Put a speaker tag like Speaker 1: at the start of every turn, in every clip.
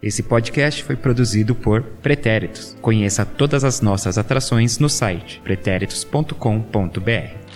Speaker 1: Esse podcast foi produzido por Pretéritos. Conheça todas as nossas atrações no site pretéritos.com.br.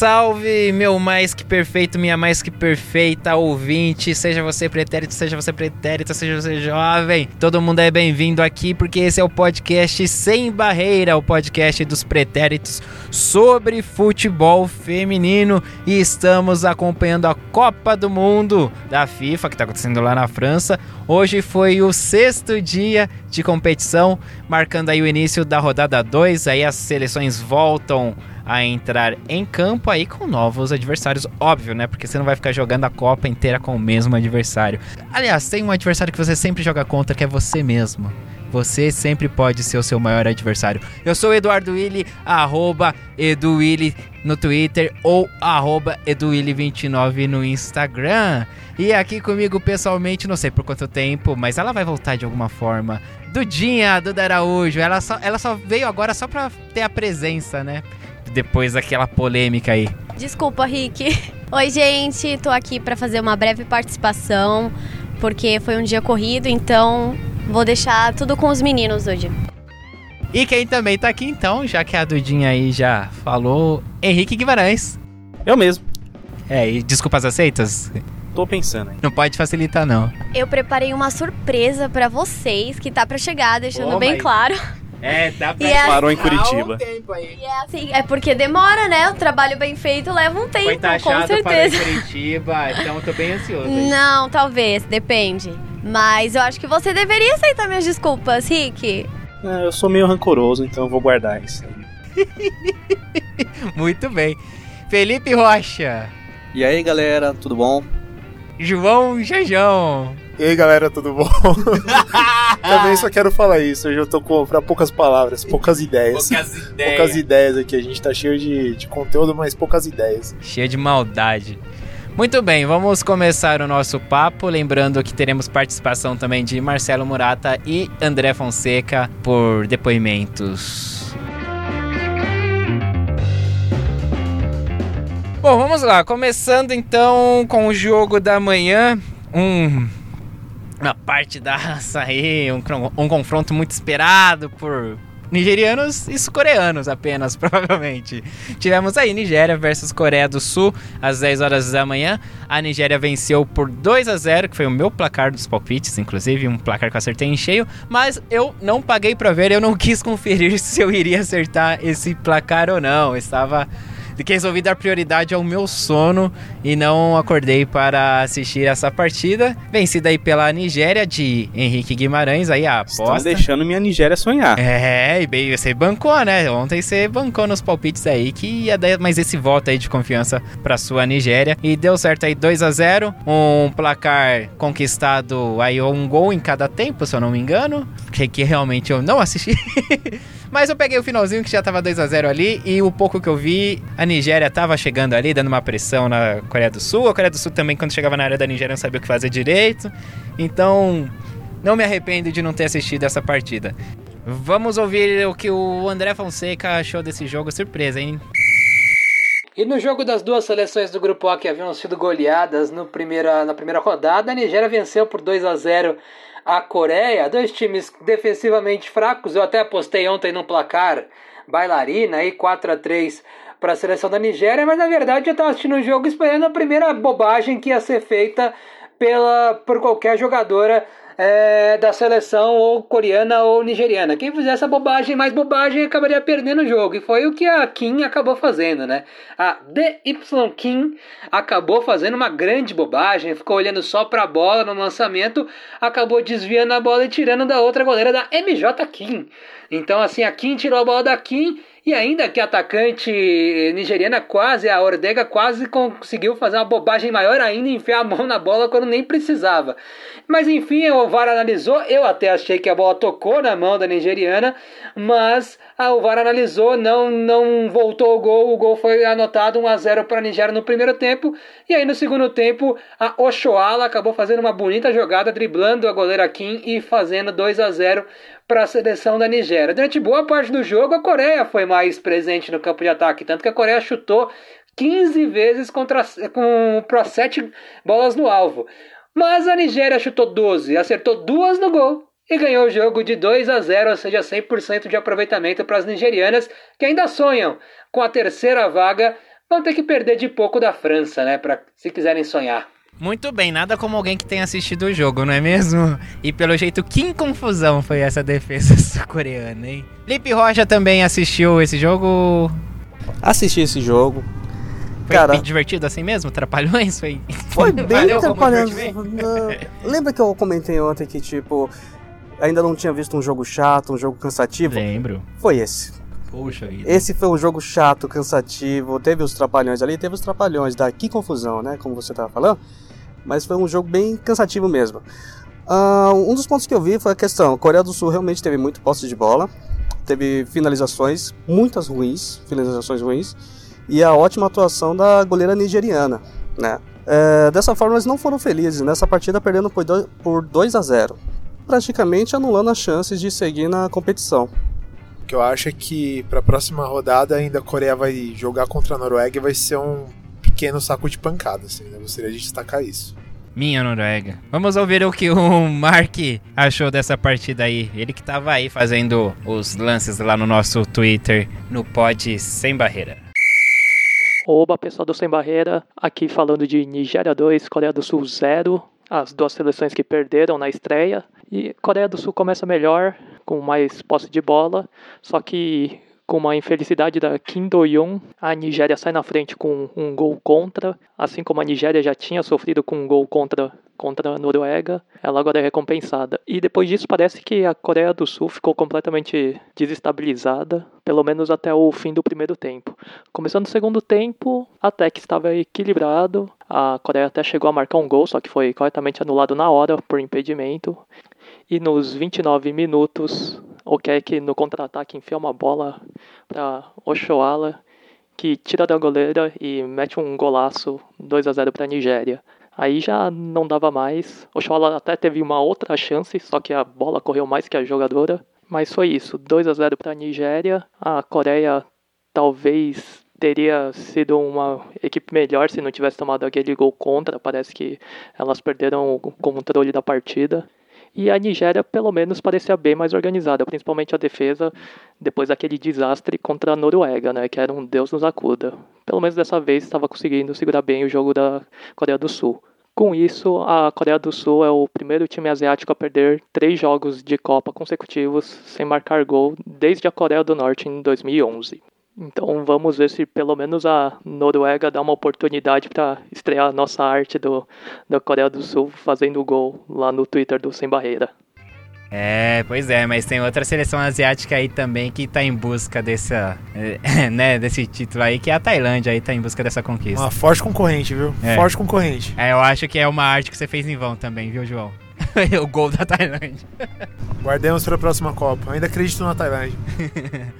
Speaker 2: Salve, meu mais que perfeito, minha mais que perfeita ouvinte. Seja você pretérito, seja você pretérita, seja você jovem. Todo mundo é bem-vindo aqui porque esse é o podcast Sem Barreira, o podcast dos pretéritos sobre futebol feminino. E estamos acompanhando a Copa do Mundo da FIFA, que está acontecendo lá na França. Hoje foi o sexto dia de competição, marcando aí o início da rodada 2. Aí as seleções voltam a entrar em campo aí com novos adversários, óbvio, né? Porque você não vai ficar jogando a Copa inteira com o mesmo adversário. Aliás, tem um adversário que você sempre joga contra, que é você mesmo. Você sempre pode ser o seu maior adversário. Eu sou Eduardo Willi, arroba EduWilli no Twitter ou arroba EduWilli29 no Instagram. E aqui comigo pessoalmente, não sei por quanto tempo, mas ela vai voltar de alguma forma. Dudinha, Duda Araújo, ela só, ela só veio agora só pra ter a presença, né? Depois daquela polêmica aí.
Speaker 3: Desculpa, Rick. Oi, gente, tô aqui para fazer uma breve participação, porque foi um dia corrido, então vou deixar tudo com os meninos hoje.
Speaker 2: E quem também tá aqui então, já que a Dudinha aí já falou, Henrique Guimarães.
Speaker 4: Eu mesmo.
Speaker 2: É, e desculpas aceitas?
Speaker 4: Tô pensando. Hein?
Speaker 2: Não pode facilitar não.
Speaker 3: Eu preparei uma surpresa para vocês que tá para chegar, deixando oh, bem mas... claro.
Speaker 2: É, dá pra...
Speaker 4: É Parou em Curitiba.
Speaker 3: Um e é assim, é porque demora, né? O trabalho bem feito leva um tempo, Foi com certeza.
Speaker 2: Para em Curitiba, então eu tô bem ansioso.
Speaker 3: Não, talvez, depende. Mas eu acho que você deveria aceitar minhas desculpas, Rick.
Speaker 4: É, eu sou meio rancoroso, então eu vou guardar isso.
Speaker 2: Muito bem. Felipe Rocha.
Speaker 5: E aí, galera, tudo bom?
Speaker 2: João Jajão.
Speaker 6: E aí galera, tudo bom? Também só quero falar isso. Hoje eu tô com pra poucas palavras, poucas ideias.
Speaker 2: Poucas ideias.
Speaker 6: Poucas ideias aqui. A gente tá cheio de, de conteúdo, mas poucas ideias.
Speaker 2: Cheio de maldade. Muito bem, vamos começar o nosso papo. Lembrando que teremos participação também de Marcelo Murata e André Fonseca por depoimentos. Bom, vamos lá. Começando então com o jogo da manhã. Um uma parte da raça aí, um, um confronto muito esperado por nigerianos e sul-coreanos apenas, provavelmente. Tivemos aí Nigéria versus Coreia do Sul às 10 horas da manhã. A Nigéria venceu por 2 a 0, que foi o meu placar dos palpites, inclusive, um placar que eu acertei em cheio, mas eu não paguei para ver, eu não quis conferir se eu iria acertar esse placar ou não. Estava que resolvi dar prioridade ao meu sono e não acordei para assistir essa partida. Vencida aí pela Nigéria de Henrique Guimarães, aí a aposta. Estão
Speaker 4: deixando minha Nigéria sonhar.
Speaker 2: É, e bem, você bancou, né? Ontem você bancou nos palpites aí que ia dar mais esse voto aí de confiança para sua Nigéria. E deu certo aí 2 a 0 um placar conquistado aí um gol em cada tempo, se eu não me engano, que, que realmente eu não assisti. Mas eu peguei o finalzinho que já tava 2 a 0 ali e o pouco que eu vi, a Nigéria tava chegando ali, dando uma pressão na Coreia do Sul. A Coreia do Sul também, quando chegava na área da Nigéria, não sabia o que fazer direito. Então, não me arrependo de não ter assistido essa partida. Vamos ouvir o que o André Fonseca achou desse jogo. Surpresa, hein?
Speaker 7: E no jogo das duas seleções do grupo A que haviam sido goleadas no primeira, na primeira rodada, a Nigéria venceu por 2 a 0 a Coreia, dois times defensivamente fracos. Eu até apostei ontem no placar bailarina aí 4 a 3 para a seleção da Nigéria, mas na verdade eu estava assistindo o jogo esperando a primeira bobagem que ia ser feita pela por qualquer jogadora é, da seleção ou coreana ou nigeriana. Quem fizesse a bobagem mais bobagem acabaria perdendo o jogo. E foi o que a Kim acabou fazendo, né? A DY Kim acabou fazendo uma grande bobagem, ficou olhando só para a bola no lançamento, acabou desviando a bola e tirando da outra goleira da MJ Kim. Então, assim, a Kim tirou a bola da Kim e ainda que a atacante nigeriana quase, a Ordega quase conseguiu fazer uma bobagem maior ainda e enfiar a mão na bola quando nem precisava. Mas enfim, o VAR analisou, eu até achei que a bola tocou na mão da nigeriana, mas ah, o VAR analisou, não, não voltou o gol, o gol foi anotado 1 a 0 para a Nigéria no primeiro tempo, e aí no segundo tempo a Oshoala acabou fazendo uma bonita jogada, driblando a goleira Kim e fazendo 2 a 0 para a seleção da Nigéria. Durante boa parte do jogo, a Coreia foi mais presente no campo de ataque, tanto que a Coreia chutou 15 vezes contra, com para 7 bolas no alvo. Mas a Nigéria chutou 12, acertou duas no gol e ganhou o jogo de 2 a 0, ou seja, 100% de aproveitamento para as nigerianas que ainda sonham com a terceira vaga. Vão ter que perder de pouco da França, né, para se quiserem sonhar.
Speaker 2: Muito bem, nada como alguém que tenha assistido o jogo, não é mesmo? E pelo jeito, que confusão foi essa defesa sul-coreana, hein? Lipe Rocha também assistiu esse jogo.
Speaker 5: Assisti esse jogo.
Speaker 2: Foi
Speaker 5: Cara-
Speaker 2: bem divertido assim mesmo? Trapalhões? Foi,
Speaker 5: Foi bem? Não, Lembra que eu comentei ontem que, tipo, ainda não tinha visto um jogo chato, um jogo cansativo?
Speaker 2: Lembro.
Speaker 5: Foi esse.
Speaker 2: Puxa vida.
Speaker 5: Esse foi um jogo chato, cansativo. Teve os trapalhões ali, teve os trapalhões da que confusão, né? Como você tava falando. Mas foi um jogo bem cansativo mesmo. Ah, um dos pontos que eu vi foi a questão: a Coreia do Sul realmente teve muito posse de bola, teve finalizações, muitas ruins, finalizações ruins, e a ótima atuação da goleira nigeriana, né? É, dessa forma, eles não foram felizes nessa partida, perdendo por por 2 a 0 praticamente anulando as chances de seguir na competição.
Speaker 6: O que eu acho é que pra próxima rodada ainda a Coreia vai jogar contra a Noruega e vai ser um pequeno saco de pancada, assim, né? Gostaria de destacar isso.
Speaker 2: Minha Noruega. Vamos ouvir o que o Mark achou dessa partida aí. Ele que tava aí fazendo os lances lá no nosso Twitter, no Pod Sem Barreira.
Speaker 8: Oba, pessoal do Sem Barreira, aqui falando de Nigéria 2, Coreia do Sul 0, as duas seleções que perderam na estreia. E Coreia do Sul começa melhor, com mais posse de bola, só que com uma infelicidade da Kim Do-yoon, a Nigéria sai na frente com um gol contra, assim como a Nigéria já tinha sofrido com um gol contra contra a Noruega, ela agora é recompensada. E depois disso parece que a Coreia do Sul ficou completamente desestabilizada, pelo menos até o fim do primeiro tempo. Começando o segundo tempo, até que estava equilibrado. A Coreia até chegou a marcar um gol, só que foi corretamente anulado na hora por impedimento. E nos 29 minutos, o Kek no contra-ataque enfia uma bola para Oshoala, que tira da goleira e mete um golaço 2 a 0 para a Nigéria. Aí já não dava mais. Oshoala até teve uma outra chance, só que a bola correu mais que a jogadora. Mas foi isso, 2 a 0 para a Nigéria. A Coreia talvez teria sido uma equipe melhor se não tivesse tomado aquele gol contra. Parece que elas perderam o controle da partida. E a Nigéria, pelo menos, parecia bem mais organizada, principalmente a defesa, depois daquele desastre contra a Noruega, né, que era um Deus nos acuda. Pelo menos dessa vez estava conseguindo segurar bem o jogo da Coreia do Sul. Com isso, a Coreia do Sul é o primeiro time asiático a perder três jogos de Copa consecutivos sem marcar gol desde a Coreia do Norte em 2011. Então vamos ver se pelo menos a Noruega dá uma oportunidade para estrear a nossa arte do, da Coreia do Sul fazendo gol lá no Twitter do Sem Barreira.
Speaker 2: É, pois é, mas tem outra seleção asiática aí também que tá em busca dessa, eh, né, desse título aí, que é a Tailândia aí tá em busca dessa conquista.
Speaker 6: Uma forte concorrente, viu?
Speaker 2: É.
Speaker 6: Forte concorrente.
Speaker 2: É, eu acho que é uma arte que você fez em vão também, viu, João? o gol da Tailândia.
Speaker 6: Guardemos para a próxima Copa. Ainda acredito na Tailândia.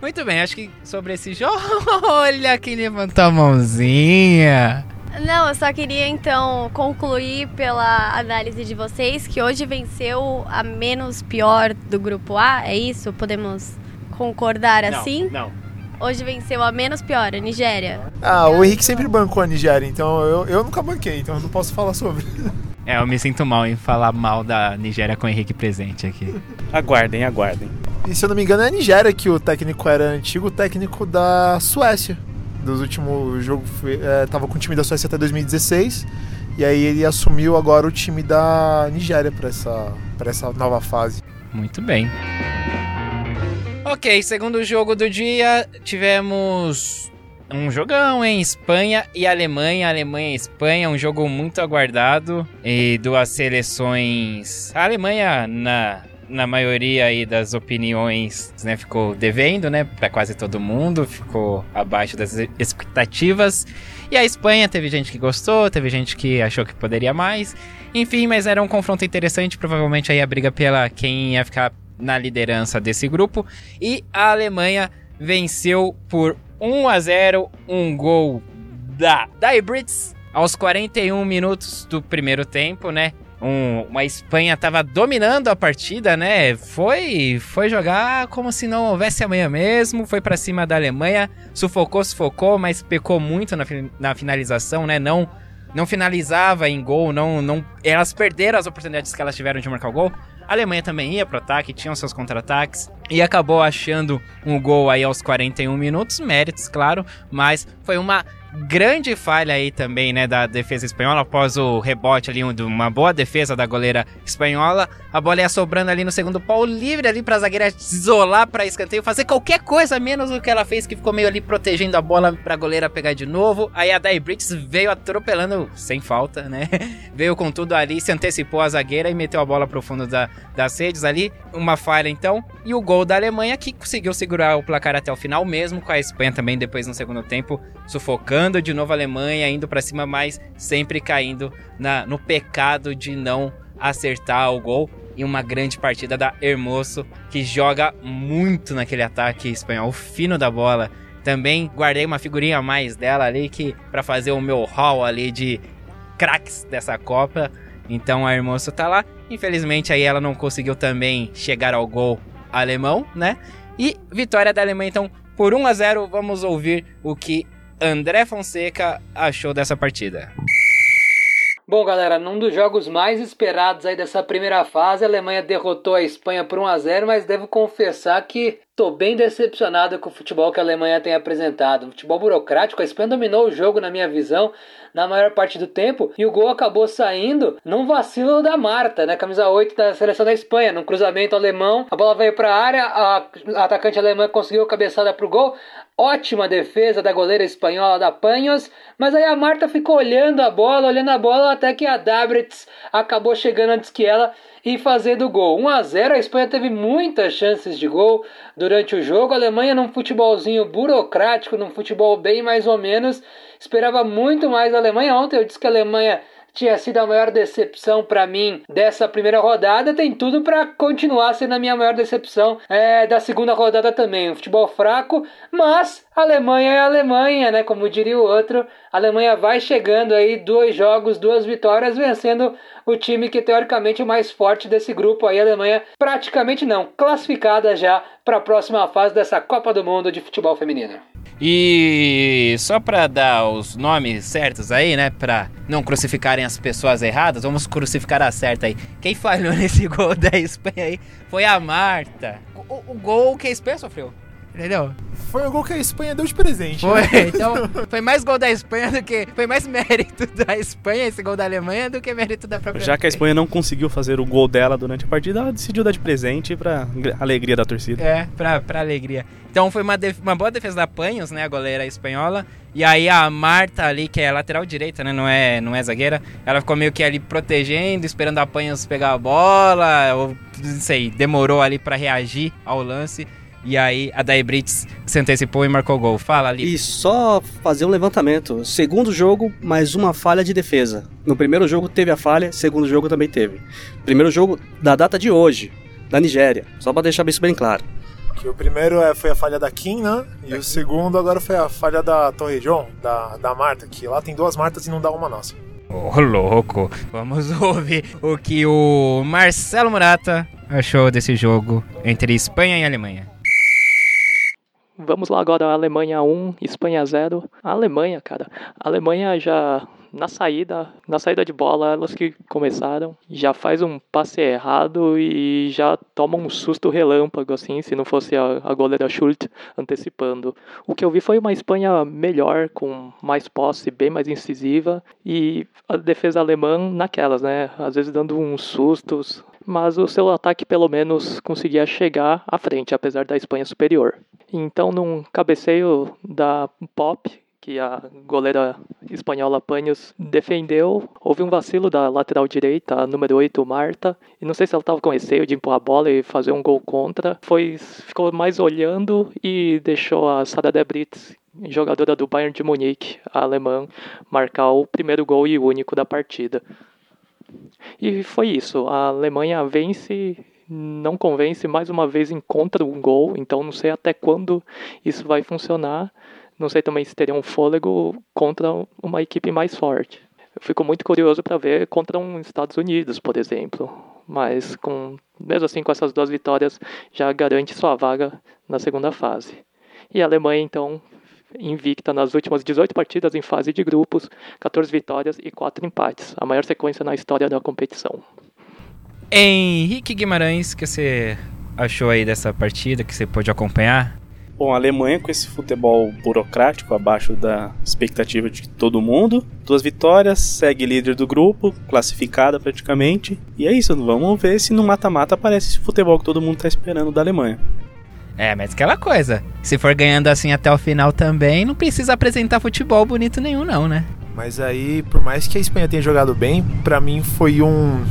Speaker 2: Muito bem, acho que sobre esse jogo. Olha quem levantou a mãozinha.
Speaker 3: Não, eu só queria então concluir pela análise de vocês que hoje venceu a menos pior do grupo A, é isso? Podemos concordar assim?
Speaker 2: Não.
Speaker 3: Hoje venceu a menos pior, a Nigéria.
Speaker 6: Ah, o Henrique sempre bancou a Nigéria, então eu, eu nunca banquei, então eu não posso falar sobre.
Speaker 2: É, eu me sinto mal em falar mal da Nigéria com o Henrique presente aqui.
Speaker 4: Aguardem, aguardem.
Speaker 6: E se eu não me engano é a Nigéria que o técnico era antigo técnico da Suécia. Dos últimos jogos, é, tava com o time da Suécia até 2016. E aí ele assumiu agora o time da Nigéria para essa, pra essa nova fase.
Speaker 2: Muito bem. Ok, segundo jogo do dia, tivemos um jogão em Espanha e Alemanha. Alemanha e Espanha, um jogo muito aguardado. E duas seleções. A Alemanha, na, na maioria aí das opiniões, né, ficou devendo, né, para quase todo mundo, ficou abaixo das expectativas. E a Espanha, teve gente que gostou, teve gente que achou que poderia mais. Enfim, mas era um confronto interessante, provavelmente aí a briga pela quem ia ficar na liderança desse grupo. E a Alemanha venceu por 1 a 0, um gol da Dybritz aos 41 minutos do primeiro tempo, né? Um, uma Espanha tava dominando a partida, né? Foi, foi jogar como se não houvesse amanhã mesmo. Foi para cima da Alemanha, sufocou, sufocou, mas pecou muito na, na finalização, né? Não, não finalizava em gol, não, não. Elas perderam as oportunidades que elas tiveram de marcar o gol. A Alemanha também ia pro ataque, tinham seus contra-ataques e acabou achando um gol aí aos 41 minutos, méritos, claro, mas foi uma grande falha aí também, né, da defesa espanhola após o rebote ali, uma boa defesa da goleira espanhola. A bola ia sobrando ali no segundo pau, livre ali pra zagueira isolar pra escanteio, fazer qualquer coisa menos do que ela fez, que ficou meio ali protegendo a bola pra goleira pegar de novo. Aí a Dai Brits veio atropelando, sem falta, né? veio com tudo ali, se antecipou a zagueira e meteu a bola pro fundo da, das redes ali. Uma falha então, e o gol da Alemanha que conseguiu segurar o placar até o final mesmo, com a Espanha também depois no segundo tempo, sufocando de novo a Alemanha, indo para cima, mas sempre caindo na, no pecado de não acertar o gol. E uma grande partida da Hermoso, que joga muito naquele ataque espanhol, fino da bola. Também guardei uma figurinha a mais dela ali que para fazer o meu hall ali de craques dessa Copa. Então a Hermoso tá lá. Infelizmente aí ela não conseguiu também chegar ao gol alemão, né? E vitória da Alemanha então por 1 a 0. Vamos ouvir o que André Fonseca achou dessa partida.
Speaker 7: Bom, galera, num dos jogos mais esperados aí dessa primeira fase, a Alemanha derrotou a Espanha por 1 a 0, mas devo confessar que Tô bem decepcionado com o futebol que a Alemanha tem apresentado. Um futebol burocrático, a Espanha dominou o jogo na minha visão na maior parte do tempo e o gol acabou saindo num vacilo da Marta, né, camisa 8 da seleção da Espanha, num cruzamento alemão. A bola veio para a área, a atacante alemã conseguiu a cabeçada pro gol. Ótima defesa da goleira espanhola da Panhos, mas aí a Marta ficou olhando a bola, olhando a bola até que a Dabritz acabou chegando antes que ela e fazendo gol. 1 a 0 a Espanha teve muitas chances de gol durante o jogo. A Alemanha num futebolzinho burocrático, num futebol bem mais ou menos. Esperava muito mais da Alemanha. Ontem eu disse que a Alemanha tinha sido a maior decepção para mim dessa primeira rodada, tem tudo para continuar sendo a minha maior decepção é, da segunda rodada também. Um futebol fraco, mas Alemanha é a Alemanha, né? Como diria o outro, a Alemanha vai chegando aí, dois jogos, duas vitórias, vencendo o time que teoricamente é o mais forte desse grupo aí, a Alemanha praticamente não, classificada já para a próxima fase dessa Copa do Mundo de futebol feminino.
Speaker 2: E só para dar os nomes certos aí, né, para não crucificarem as pessoas erradas, vamos crucificar a certa aí. Quem falhou nesse gol da Espanha aí foi a Marta. O, o gol que a Espanha sofreu. Entendeu?
Speaker 6: Foi o gol que a Espanha deu de presente.
Speaker 2: Foi,
Speaker 6: né?
Speaker 2: então foi mais gol da Espanha do que. Foi mais mérito da Espanha esse gol da Alemanha do que mérito da própria.
Speaker 4: Já que a Espanha não conseguiu fazer o gol dela durante a partida, ela decidiu dar de presente pra alegria da torcida.
Speaker 2: É, pra, pra alegria. Então foi uma, uma boa defesa da Panhos, né? A goleira espanhola. E aí a Marta ali, que é lateral direita, né? Não é, não é zagueira. Ela ficou meio que ali protegendo, esperando a Panhos pegar a bola. Ou não sei, demorou ali para reagir ao lance. E aí a Dai Brits se antecipou e marcou gol. Fala ali.
Speaker 5: E só fazer um levantamento. Segundo jogo, mais uma falha de defesa. No primeiro jogo teve a falha, segundo jogo também teve. Primeiro jogo da data de hoje, da Nigéria. Só para deixar isso bem claro.
Speaker 6: Que o primeiro é, foi a falha da Kim, né? E o segundo agora foi a falha da Torre John, da, da Marta, que lá tem duas Martas e não dá uma nossa.
Speaker 2: Ô, oh, louco! Vamos ouvir o que o Marcelo Murata achou desse jogo entre Espanha e Alemanha.
Speaker 8: Vamos lá agora, Alemanha 1, Espanha 0. A Alemanha, cara, a Alemanha já na saída, na saída de bola, elas que começaram, já faz um passe errado e já toma um susto relâmpago, assim, se não fosse a, a goleira Schultz antecipando. O que eu vi foi uma Espanha melhor, com mais posse, bem mais incisiva, e a defesa alemã naquelas, né? Às vezes dando uns sustos, mas o seu ataque pelo menos conseguia chegar à frente, apesar da Espanha superior. Então, num cabeceio da Pop, que a goleira espanhola Panhos defendeu. Houve um vacilo da lateral direita, a número 8, Marta. E não sei se ela estava com receio de empurrar a bola e fazer um gol contra. Foi, ficou mais olhando e deixou a Sara Debritz, jogadora do Bayern de Munique, a alemã, marcar o primeiro gol e único da partida. E foi isso. A Alemanha vence, não convence, mais uma vez encontra um gol, então não sei até quando isso vai funcionar. Não sei também se teria um fôlego contra uma equipe mais forte. Eu fico muito curioso para ver contra um Estados Unidos, por exemplo. Mas com mesmo assim com essas duas vitórias já garante sua vaga na segunda fase. E a Alemanha então invicta nas últimas 18 partidas em fase de grupos, 14 vitórias e 4 empates, a maior sequência na história da competição.
Speaker 2: Henrique Guimarães, o que você achou aí dessa partida que você pôde acompanhar?
Speaker 4: Bom, a Alemanha com esse futebol burocrático abaixo da expectativa de todo mundo. Duas vitórias, segue líder do grupo, classificada praticamente. E é isso, vamos ver se no mata-mata aparece esse futebol que todo mundo tá esperando da Alemanha.
Speaker 2: É, mas aquela coisa, se for ganhando assim até o final também, não precisa apresentar futebol bonito nenhum não, né?
Speaker 6: Mas aí, por mais que a Espanha tenha jogado bem, para mim foi um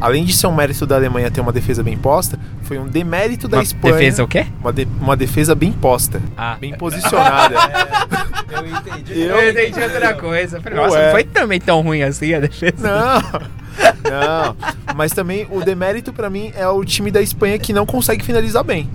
Speaker 6: além de ser um mérito da Alemanha ter uma defesa bem posta, foi um demérito da
Speaker 2: uma
Speaker 6: Espanha.
Speaker 2: Defesa o quê?
Speaker 6: Uma, de, uma defesa bem posta.
Speaker 2: Ah.
Speaker 6: Bem posicionada.
Speaker 2: é, eu entendi. Eu, eu entendi outra coisa. Falei, nossa, não foi também tão ruim assim a defesa.
Speaker 6: Não. Não, mas também o demérito pra mim é o time da Espanha que não consegue finalizar bem.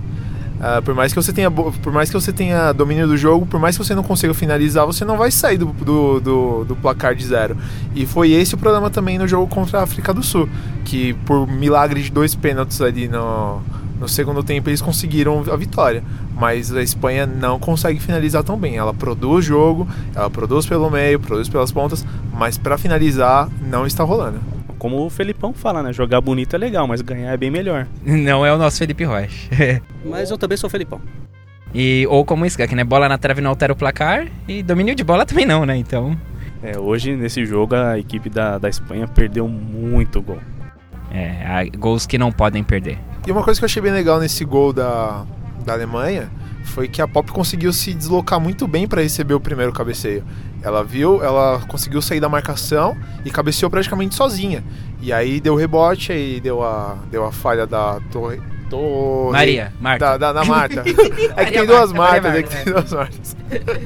Speaker 6: Ah, por mais que você tenha por mais que você tenha domínio do jogo, por mais que você não consiga finalizar, você não vai sair do, do, do- do placar de zero. E foi esse o problema também no jogo contra a África do Sul, que por milagre de dois pênaltis ali no, no segundo tempo eles conseguiram a vitória. Mas a Espanha não consegue finalizar tão bem. Ela produz jogo, ela produz pelo meio, produz pelas pontas, mas pra finalizar não está rolando.
Speaker 4: Como o Felipão fala, né? Jogar bonito é legal, mas ganhar é bem melhor.
Speaker 2: Não é o nosso Felipe Rocha.
Speaker 5: Mas eu também sou Felipão.
Speaker 2: e, ou como isso, que né? Bola na trave não altera o placar e domínio de bola também não, né? Então,
Speaker 4: É, hoje, nesse jogo, a equipe da, da Espanha perdeu muito gol.
Speaker 2: é, gols que não podem perder.
Speaker 6: E uma coisa que eu achei bem legal nesse gol da, da Alemanha foi que a Pop conseguiu se deslocar muito bem para receber o primeiro cabeceio. Ela viu, ela conseguiu sair da marcação e cabeceou praticamente sozinha. E aí deu rebote, aí deu a, deu a falha da Torre. Torre
Speaker 2: Maria, Marta.
Speaker 6: Da, da, da Marta. é que tem duas
Speaker 2: Marta,
Speaker 6: Martas, é que tem duas Martas.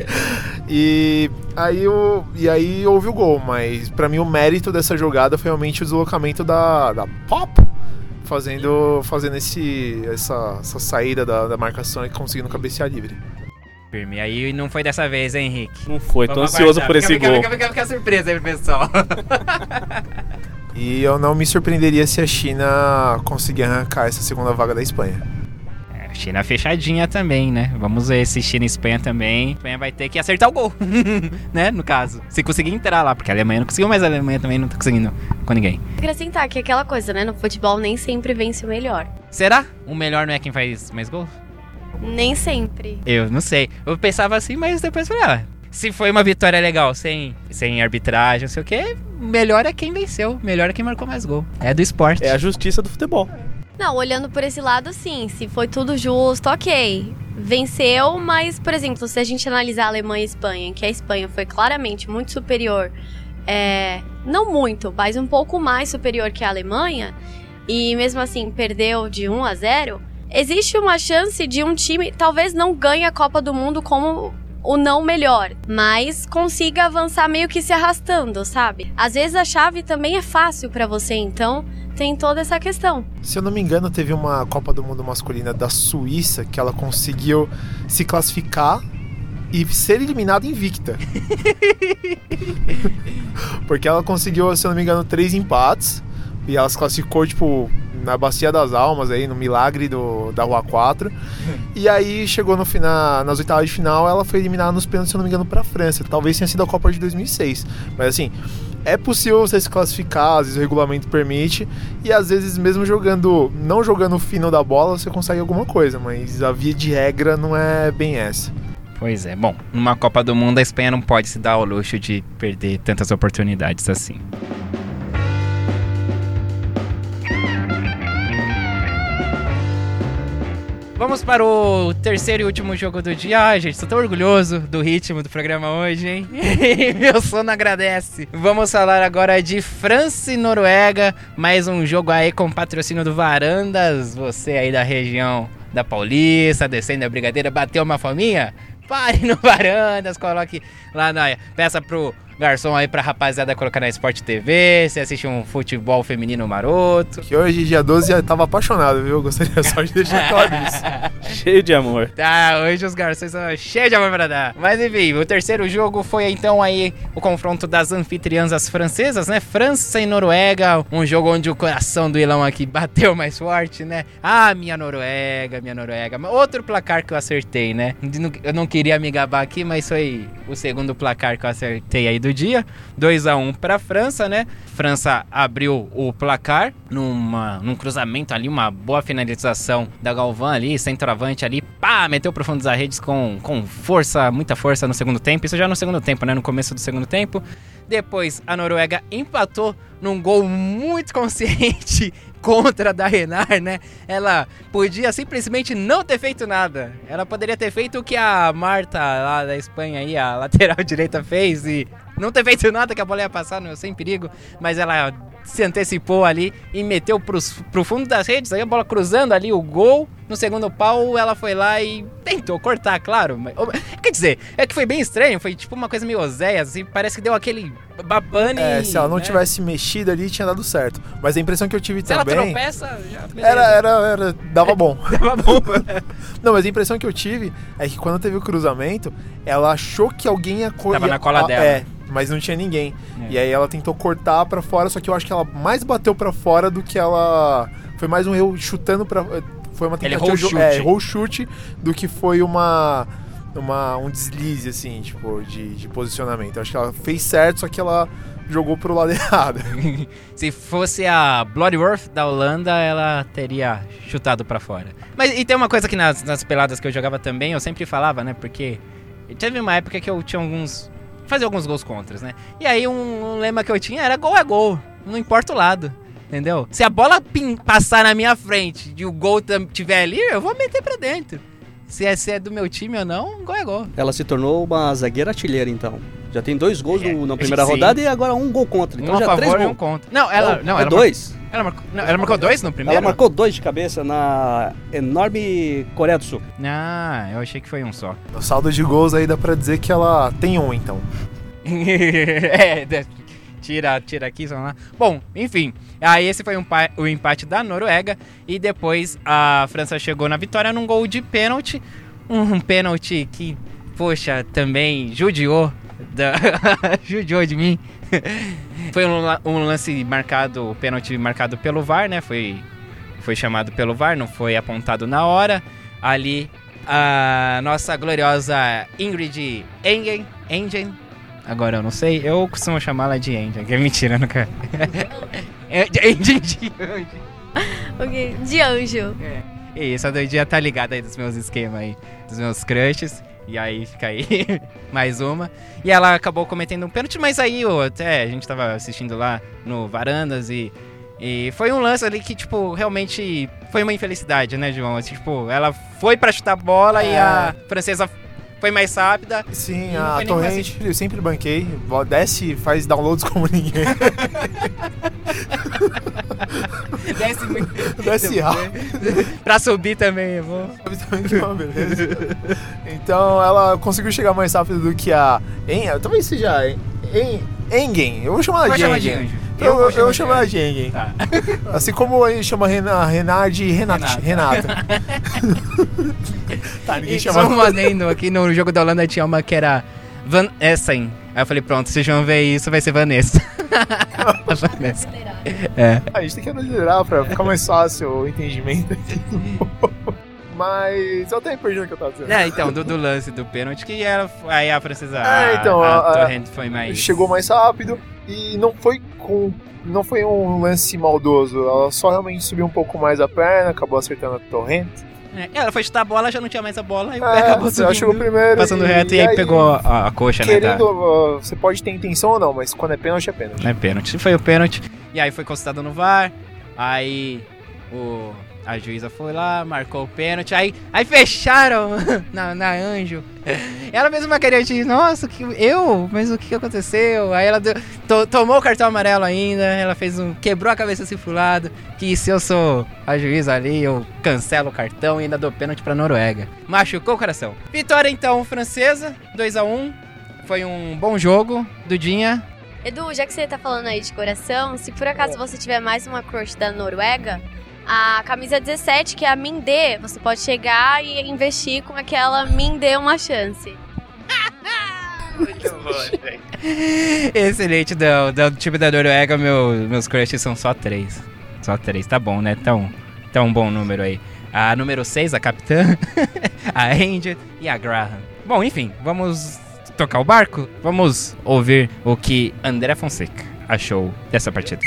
Speaker 6: e, aí o, e aí houve o gol, mas pra mim o mérito dessa jogada foi realmente o deslocamento da, da Pop fazendo, fazendo esse, essa, essa saída da, da marcação e conseguindo cabecear livre.
Speaker 2: Firme. Aí não foi dessa vez, hein, Henrique?
Speaker 4: Não foi, tô
Speaker 2: Vamos
Speaker 4: ansioso
Speaker 2: aguardar.
Speaker 4: por esse
Speaker 2: fica,
Speaker 4: gol.
Speaker 2: Fica, fica, fica surpresa aí, pessoal.
Speaker 6: E eu não me surpreenderia se a China conseguir arrancar essa segunda vaga da Espanha.
Speaker 2: É, China fechadinha também, né? Vamos ver se China e Espanha também. A Espanha vai ter que acertar o gol, né? No caso. Se conseguir entrar lá, porque a Alemanha não conseguiu, mas a Alemanha também não tá conseguindo com ninguém.
Speaker 3: Acrescentar que é aquela coisa, né? No futebol nem sempre vence o melhor.
Speaker 2: Será? O melhor não é quem faz mais gols?
Speaker 3: Nem sempre.
Speaker 2: Eu não sei. Eu pensava assim, mas depois falei, ah, se foi uma vitória legal, sem, sem arbitragem, não sei o que, melhor é quem venceu, melhor é quem marcou mais gol. É do esporte.
Speaker 4: É a justiça do futebol.
Speaker 3: Não, olhando por esse lado, sim. Se foi tudo justo, ok. Venceu, mas, por exemplo, se a gente analisar a Alemanha e a Espanha, que a Espanha foi claramente muito superior, é, não muito, mas um pouco mais superior que a Alemanha, e mesmo assim perdeu de 1 a 0, existe uma chance de um time talvez não ganhe a Copa do Mundo como o não melhor, mas consiga avançar meio que se arrastando, sabe? Às vezes a chave também é fácil pra você, então tem toda essa questão.
Speaker 6: Se eu não me engano, teve uma Copa do Mundo masculina da Suíça que ela conseguiu se classificar e ser eliminada invicta. Porque ela conseguiu, se eu não me engano, três empates. E ela se classificou, tipo, na Bacia das Almas, aí, no milagre do, da Rua 4. E aí chegou no final, nas oitavas de final, ela foi eliminada nos pênaltis, se eu não me engano, pra França. Talvez tenha sido a Copa de 2006. Mas assim, é possível você se classificar, às vezes o regulamento permite, e às vezes mesmo jogando, não jogando o fino da bola, você consegue alguma coisa, mas a via de regra não é bem essa.
Speaker 2: Pois é. Bom, numa Copa do Mundo a Espanha não pode se dar ao luxo de perder tantas oportunidades assim. Vamos para o terceiro e último jogo do dia. Ai, gente, tô tão orgulhoso do ritmo do programa hoje, hein? Meu sono agradece. Vamos falar agora de França e Noruega. Mais um jogo aí com patrocínio do Varandas. Você aí da região da Paulista, descendo a Brigadeira, bateu uma fominha? Pare no Varandas, coloque lá na... Peça pro garçom aí pra rapaziada colocar na Sport TV, você assiste um futebol feminino maroto.
Speaker 6: Que hoje, dia 12, já tava apaixonado, viu? Gostaria só de deixar claro isso.
Speaker 4: Cheio de amor.
Speaker 2: Tá, hoje os garçons são cheios de amor pra dar. Mas enfim, o terceiro jogo foi então aí o confronto das anfitriãs as francesas, né? França e Noruega, um jogo onde o coração do Ilão aqui bateu mais forte, né? Ah, minha Noruega, minha Noruega. Outro placar que eu acertei, né? Eu não queria me gabar aqui, mas foi o segundo placar que eu acertei aí do dia. 2 a 1 para França, né? França abriu o placar numa, num cruzamento ali, uma boa finalização da Galvão ali, centroavante ali, pá, meteu pro fundo das redes com, com força, muita força no segundo tempo. Isso já no segundo tempo, né? No começo do segundo tempo. Depois a Noruega empatou num gol muito consciente contra da Renar, né? Ela podia simplesmente não ter feito nada. Ela poderia ter feito o que a Marta lá da Espanha aí, a lateral direita fez e não ter feito nada que a bola ia passar no, sem perigo, mas ela se antecipou ali e meteu pros, pro fundo das redes, aí a bola cruzando ali o gol. No segundo pau, ela foi lá e tentou cortar, claro. Mas, quer dizer, é que foi bem estranho, foi tipo uma coisa meio oséia, assim, parece que deu aquele babane.
Speaker 6: É, se ela não né? tivesse mexido ali, tinha dado certo. Mas a impressão que eu tive
Speaker 2: se
Speaker 6: também.
Speaker 2: ela tropeça, já.
Speaker 6: Era, era, era. Dava bom.
Speaker 2: dava bom.
Speaker 6: não, mas a impressão que eu tive é que quando teve o cruzamento, ela achou que alguém ia
Speaker 2: correr. Tava na cola dela.
Speaker 6: É, mas não tinha ninguém. É. E aí ela tentou cortar para fora, só que eu acho que ela mais bateu para fora do que ela. Foi mais um erro chutando para Foi uma
Speaker 2: tentativa de
Speaker 6: chute. É, errou chute do que foi uma. Uma, um deslize, assim, tipo, de, de posicionamento. Eu acho que ela fez certo, só que ela jogou pro lado errado.
Speaker 2: Se fosse a Bloodworth da Holanda, ela teria chutado para fora. Mas e tem uma coisa que nas, nas peladas que eu jogava também, eu sempre falava, né? Porque teve uma época que eu tinha alguns fazer alguns gols contras, né? E aí um, um, lema que eu tinha era gol é gol, não importa o lado. Entendeu? Se a bola passar na minha frente e o gol tiver ali, eu vou meter pra dentro. Se é, se é do meu time ou não, gol é gol.
Speaker 5: Ela se tornou uma zagueira artilheira, então. Já tem dois gols é, no, na primeira rodada e agora um gol contra. Então
Speaker 2: um
Speaker 5: já
Speaker 2: a favor
Speaker 5: três
Speaker 2: e um contra. Não, ela. Não, não
Speaker 5: é
Speaker 2: ela
Speaker 5: dois.
Speaker 2: Marcou, ela, marcou, não, ela marcou dois no primeiro?
Speaker 5: Ela marcou dois de cabeça na enorme Coreia do Sul.
Speaker 2: Ah, eu achei que foi um só.
Speaker 6: No saldo de gols aí dá pra dizer que ela tem um, então.
Speaker 2: é, tira, tira aqui, vamos lá. Bom, enfim, aí esse foi um o empate da Noruega e depois a França chegou na vitória num gol de pênalti, um pênalti que, poxa, também judiou, da, judiou de mim. foi um, um lance marcado, pênalti marcado pelo VAR, né? Foi, foi chamado pelo VAR, não foi apontado na hora. Ali a nossa gloriosa Ingrid Engen, Engen Agora eu não sei, eu costumo chamá-la de Angel, que é mentira, nunca. é, Angel de anjo.
Speaker 3: ok, de anjo.
Speaker 2: É. E essa doidinha tá ligada aí dos meus esquemas aí, dos meus crushes. E aí fica aí mais uma. E ela acabou cometendo um pênalti, mas aí ó, até a gente tava assistindo lá no Varandas e. E foi um lance ali que, tipo, realmente foi uma infelicidade, né, João? Assim, tipo, ela foi para chutar a bola é. e a francesa foi mais rápida.
Speaker 6: Sim, a torrente eu sempre banquei. Desce faz downloads como ninguém.
Speaker 2: Desce muito.
Speaker 6: Desce rápido.
Speaker 2: pra subir também, é
Speaker 6: beleza. Então ela conseguiu chegar mais rápido do que a. En, talvez seja en, Engen. Eu vou chamar ela de Engen. Eu, eu, eu vou chamar ela de. Tá. Assim como a gente chama a Renard de Renata. Renata.
Speaker 2: tá, ninguém chama. Só um adendo aqui no jogo da Holanda tinha uma que era Van Essen. Aí eu falei, pronto, vocês vão ver isso, vai ser Vanessa.
Speaker 6: Vanessa. É. A gente tem que analisar pra ficar mais fácil o entendimento. Mas eu até perdi o que eu tava dizendo.
Speaker 2: É, então, do, do lance do pênalti, que era, aí a francesa, é, então, a, a, a foi mais...
Speaker 6: Chegou mais rápido e não foi com... Não foi um lance maldoso, ela só realmente subiu um pouco mais a perna, acabou acertando a torrente.
Speaker 2: É, ela foi chutar a bola, já não tinha mais a bola, e
Speaker 6: é, acabou subindo, chegou primeiro.
Speaker 2: Passando e, reto e, aí, aí pegou a, a coxa,
Speaker 6: querendo,
Speaker 2: né?
Speaker 6: Querendo, tá? você pode ter intenção ou não, mas quando é pênalti, é pênalti.
Speaker 2: É pênalti. Foi o pênalti, e aí foi constatado no VAR, aí o a juíza foi lá, marcou o pênalti, aí, aí fecharam na, na Anjo. Ela mesma queria dizer, nossa, que, eu? Mas o que aconteceu? Aí ela deu, to, tomou o cartão amarelo ainda, ela fez um. quebrou a cabeça assim pro lado, que se eu sou a juíza ali, eu cancelo o cartão e ainda dou pênalti pra Noruega. Machucou o coração. Vitória então francesa, 2 a 1 Foi um bom jogo, Dudinha.
Speaker 3: Edu, já que você tá falando aí de coração, se por acaso você tiver mais uma crush da Noruega, a camisa 17, que é a Mindê, você pode chegar e investir com aquela Mindê uma chance.
Speaker 2: Muito bom, velho. Excelente, do, do time da Noruega, meu, meus crushes são só três. Só três, tá bom, né? Tão, tão bom número aí. A número 6, a capitã, a Angel e a Graham. Bom, enfim, vamos tocar o barco? Vamos ouvir o que André Fonseca achou dessa partida.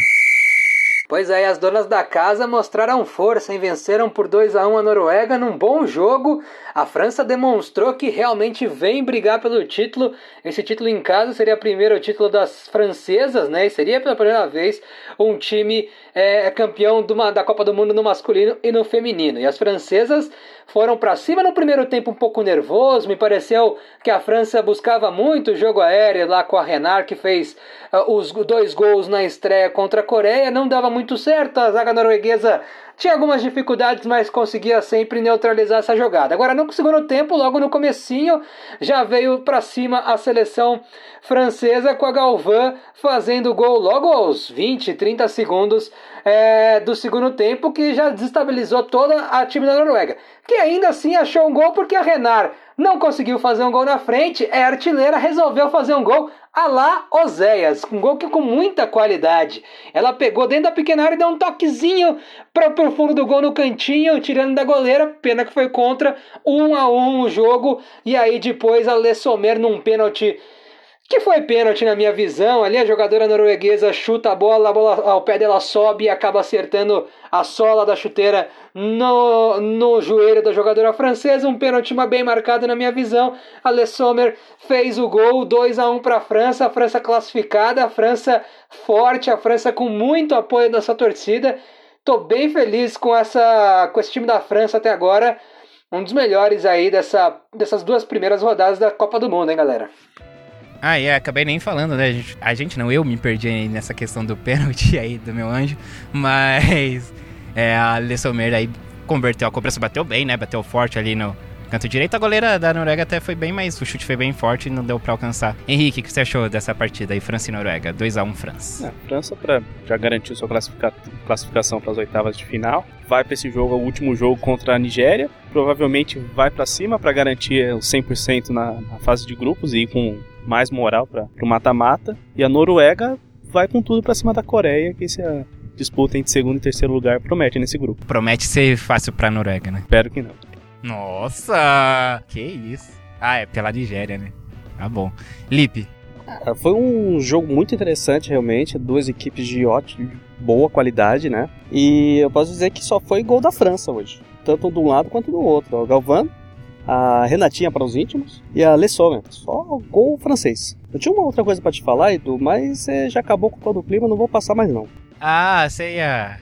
Speaker 7: Pois é, as donas da casa mostraram força e venceram por 2 a 1 a Noruega num bom jogo. A França demonstrou que realmente vem brigar pelo título. Esse título em casa seria o primeiro título das francesas, né? E seria pela primeira vez um time é, campeão uma, da Copa do Mundo no masculino e no feminino. E as francesas foram para cima no primeiro tempo um pouco nervoso. Me pareceu que a França buscava muito o jogo aéreo lá com a Renard, que fez uh, os dois gols na estreia contra a Coreia. Não dava muito certo, a zaga norueguesa tinha algumas dificuldades, mas conseguia sempre neutralizar essa jogada. Agora, no segundo tempo, logo no comecinho, já veio para cima a seleção francesa com a Galvin fazendo gol logo aos 20, 30 segundos é, do segundo tempo, que já desestabilizou toda a time da Noruega. Que ainda assim achou um gol porque a Renard não conseguiu fazer um gol na frente, é artilheira, resolveu fazer um gol a lá Oséias, um gol que com muita qualidade. Ela pegou dentro da pequena área e deu um toquezinho para o fundo do gol no cantinho, tirando da goleira, pena que foi contra, um a um o jogo, e aí depois a Le Sommer num pênalti que foi pênalti na minha visão. Ali a jogadora norueguesa chuta a bola, a bola ao pé dela sobe e acaba acertando a sola da chuteira no, no joelho da jogadora francesa. Um pênalti bem marcado na minha visão. A Le Sommer fez o gol, 2 a 1 para a França. A França classificada, a França forte, a França com muito apoio dessa torcida. Tô bem feliz com, essa, com esse time da França até agora. Um dos melhores aí dessa, dessas duas primeiras rodadas da Copa do Mundo, hein, galera?
Speaker 2: Ah, e acabei nem falando, né? A gente, a gente não, eu me perdi nessa questão do pênalti aí do meu anjo, mas é, a Lessomer aí converteu, a cobrança bateu bem, né? Bateu forte ali no canto direito. A goleira da Noruega até foi bem, mas o chute foi bem forte e não deu para alcançar. Henrique, o que você achou dessa partida aí, França e Noruega? 2x1 França.
Speaker 4: É, França pra, já garantiu sua classifica, classificação para as oitavas de final. Vai para esse jogo, o último jogo contra a Nigéria. Provavelmente vai para cima para garantir o 100% na, na fase de grupos e com mais moral para o mata-mata. E a Noruega vai com tudo para cima da Coreia, que essa é disputa entre segundo e terceiro lugar promete nesse grupo.
Speaker 2: Promete ser fácil para a Noruega, né?
Speaker 4: Espero que não.
Speaker 2: Nossa! Que isso? Ah, é pela Nigéria, né? Tá bom. Lipe.
Speaker 5: Ah, foi um jogo muito interessante, realmente. Duas equipes de ótima, boa qualidade, né? E eu posso dizer que só foi gol da França hoje. Tanto de um lado quanto do outro. O Galvan a Renatinha para os íntimos e a Le Sommer. Só gol francês. Eu tinha uma outra coisa para te falar, Edu, mas é, já acabou com todo o clima, não vou passar mais não.
Speaker 2: Ah, você ia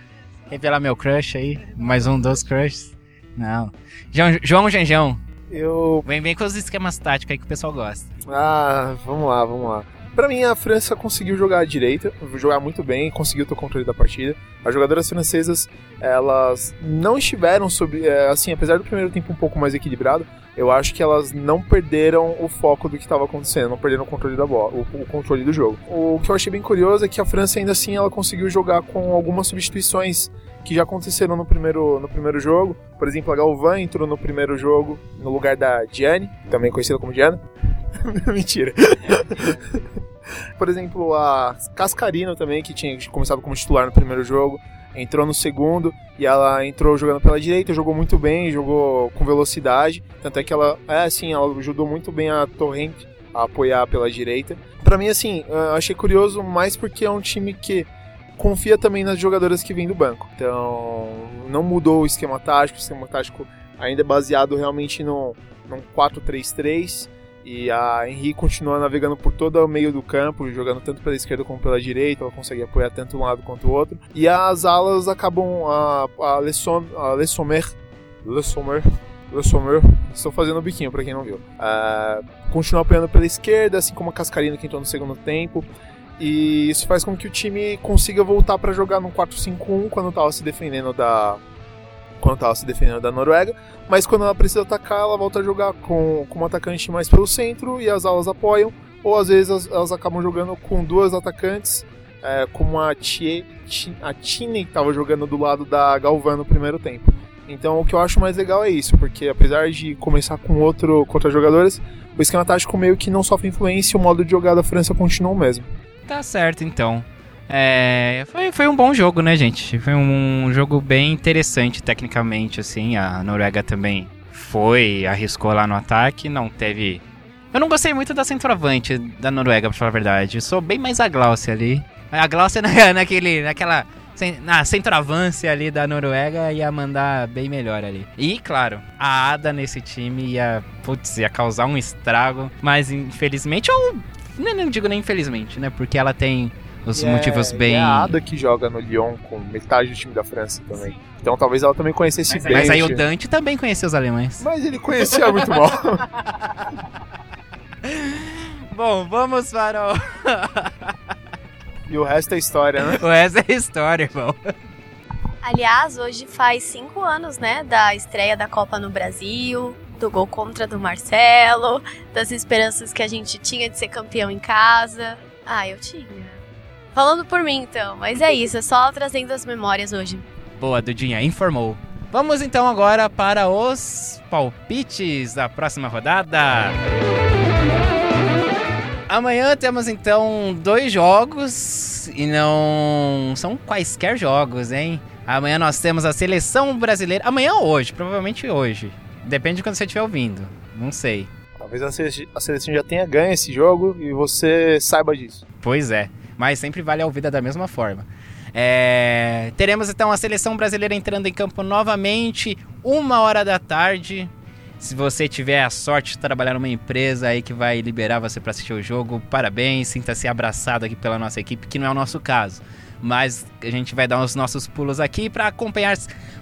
Speaker 2: revelar meu crush aí? Mais um dos crushes? Não. João, João Genjão.
Speaker 6: Eu.
Speaker 2: Vem, vem com os esquemas táticos aí que o pessoal gosta.
Speaker 6: Ah, vamos lá, vamos lá. Pra mim, a França conseguiu jogar à direita, jogar muito bem, conseguiu ter o controle da partida. As jogadoras francesas, elas não estiveram sob. É, assim, apesar do primeiro tempo um pouco mais equilibrado, eu acho que elas não perderam o foco do que estava acontecendo, não perderam o controle da bola, o, o, controle do jogo. O que eu achei bem curioso é que a França ainda assim ela conseguiu jogar com algumas substituições que já aconteceram no primeiro, no primeiro jogo. Por exemplo, a Galvan entrou no primeiro jogo no lugar da Diane, também conhecida como Diana. Mentira. Por exemplo, a Cascarino também, que tinha começado como titular no primeiro jogo, entrou no segundo e ela entrou jogando pela direita, jogou muito bem, jogou com velocidade. Tanto é que ela, é assim, ela ajudou muito bem a Torrente a apoiar pela direita. Para mim, assim, achei curioso mais porque é um time que confia também nas jogadoras que vêm do banco. Então, não mudou o esquema tático, o esquema tático ainda é baseado realmente no, num 4-3-3 e a Henri continua navegando por todo o meio do campo, jogando tanto pela esquerda como pela direita, ela consegue apoiar tanto um lado quanto o outro. E as alas acabam. A, a, Lessom, a Lessomer. Lessomer. Lessomer. Estou fazendo o biquinho para quem não viu. Uh, continua apoiando pela esquerda, assim como a Cascarina que entrou no segundo tempo. E isso faz com que o time consiga voltar para jogar no 4-5-1 quando estava se defendendo da, quando estava se defendendo da Noruega, mas quando ela precisa atacar, ela volta a jogar com, com um atacante mais pelo centro e as alas apoiam, ou às vezes elas, elas acabam jogando com duas atacantes, é, como a a Tine que estava jogando do lado da Galvan no primeiro tempo. Então o que eu acho mais legal é isso, porque apesar de começar com outro contra jogadores, o esquema tático meio que não sofre influência e o modo de jogar da França continua o mesmo.
Speaker 2: Tá certo, então. É, foi, foi um bom jogo, né, gente? Foi um jogo bem interessante tecnicamente, assim. A Noruega também foi, arriscou lá no ataque, não teve. Eu não gostei muito da centroavante da Noruega, pra falar a verdade. Eu sou bem mais a Glaucia ali. A Glaucia na, naquele, naquela. Na centroavance ali da Noruega ia mandar bem melhor ali. E, claro, a Ada nesse time ia, putz, ia causar um estrago. Mas infelizmente, ou. Não, não digo nem infelizmente, né? Porque ela tem os
Speaker 6: E
Speaker 2: motivos
Speaker 6: é,
Speaker 2: bem.
Speaker 6: e é a Ada que joga no Lyon com metade do time da França também. Então talvez ela também conhecesse
Speaker 2: Mas,
Speaker 6: bem.
Speaker 2: mas aí o. Dante também conheceu os alemães.
Speaker 6: Mas ele conhecia muito mal.
Speaker 2: Bom, vamos para o.
Speaker 6: e o resto é história, né?
Speaker 2: o resto é história, irmão.
Speaker 3: Aliás, hoje faz cinco anos, né, da estreia da Copa no Brasil, do gol contra do Marcelo, das esperanças que a gente tinha de ser campeão em casa. Ah, eu tinha. Falando por mim, então, mas é isso, é só trazendo as memórias hoje.
Speaker 2: Boa, Dudinha, informou. Vamos então agora para os palpites da próxima rodada. Amanhã temos então dois jogos e não são quaisquer jogos, hein? Amanhã nós temos a seleção brasileira. Amanhã ou hoje, provavelmente hoje. Depende de quando você estiver ouvindo. Não sei.
Speaker 6: Talvez a sele- a seleção já tenha ganho esse jogo e você saiba disso.
Speaker 2: Pois é, mas sempre vale a ouvida da mesma forma. É, Teremos então a seleção brasileira entrando em campo novamente, uma hora da tarde. Se você tiver a sorte de trabalhar numa empresa aí que vai liberar você para assistir o jogo, parabéns, sinta-se abraçado aqui pela nossa equipe, que não é o nosso caso. Mas a gente vai dar os nossos pulos aqui para acompanhar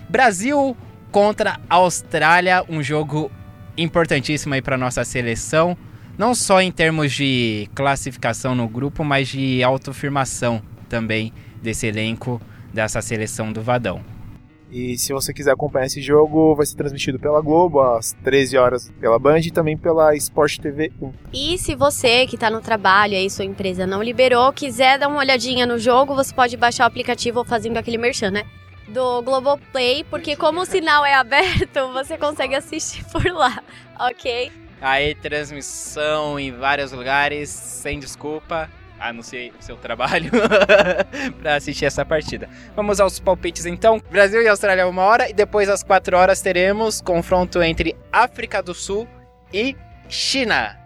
Speaker 2: Brasil contra Austrália, um jogo importantíssimo aí para nossa seleção não só em termos de classificação no grupo, mas de autoafirmação também desse elenco, dessa seleção do Vadão.
Speaker 6: E se você quiser acompanhar esse jogo, vai ser transmitido pela Globo às 13 horas pela Band e também pela Sport TV 1.
Speaker 3: E se você que tá no trabalho aí, sua empresa não liberou, quiser dar uma olhadinha no jogo, você pode baixar o aplicativo fazendo aquele merchan, né? Do Globoplay, porque como o sinal é aberto, você consegue assistir por lá, ok?
Speaker 2: Aí, transmissão em vários lugares, sem desculpa, a não ser o seu trabalho, para assistir essa partida. Vamos aos palpites então. Brasil e Austrália uma hora, e depois às quatro horas teremos confronto entre África do Sul e China.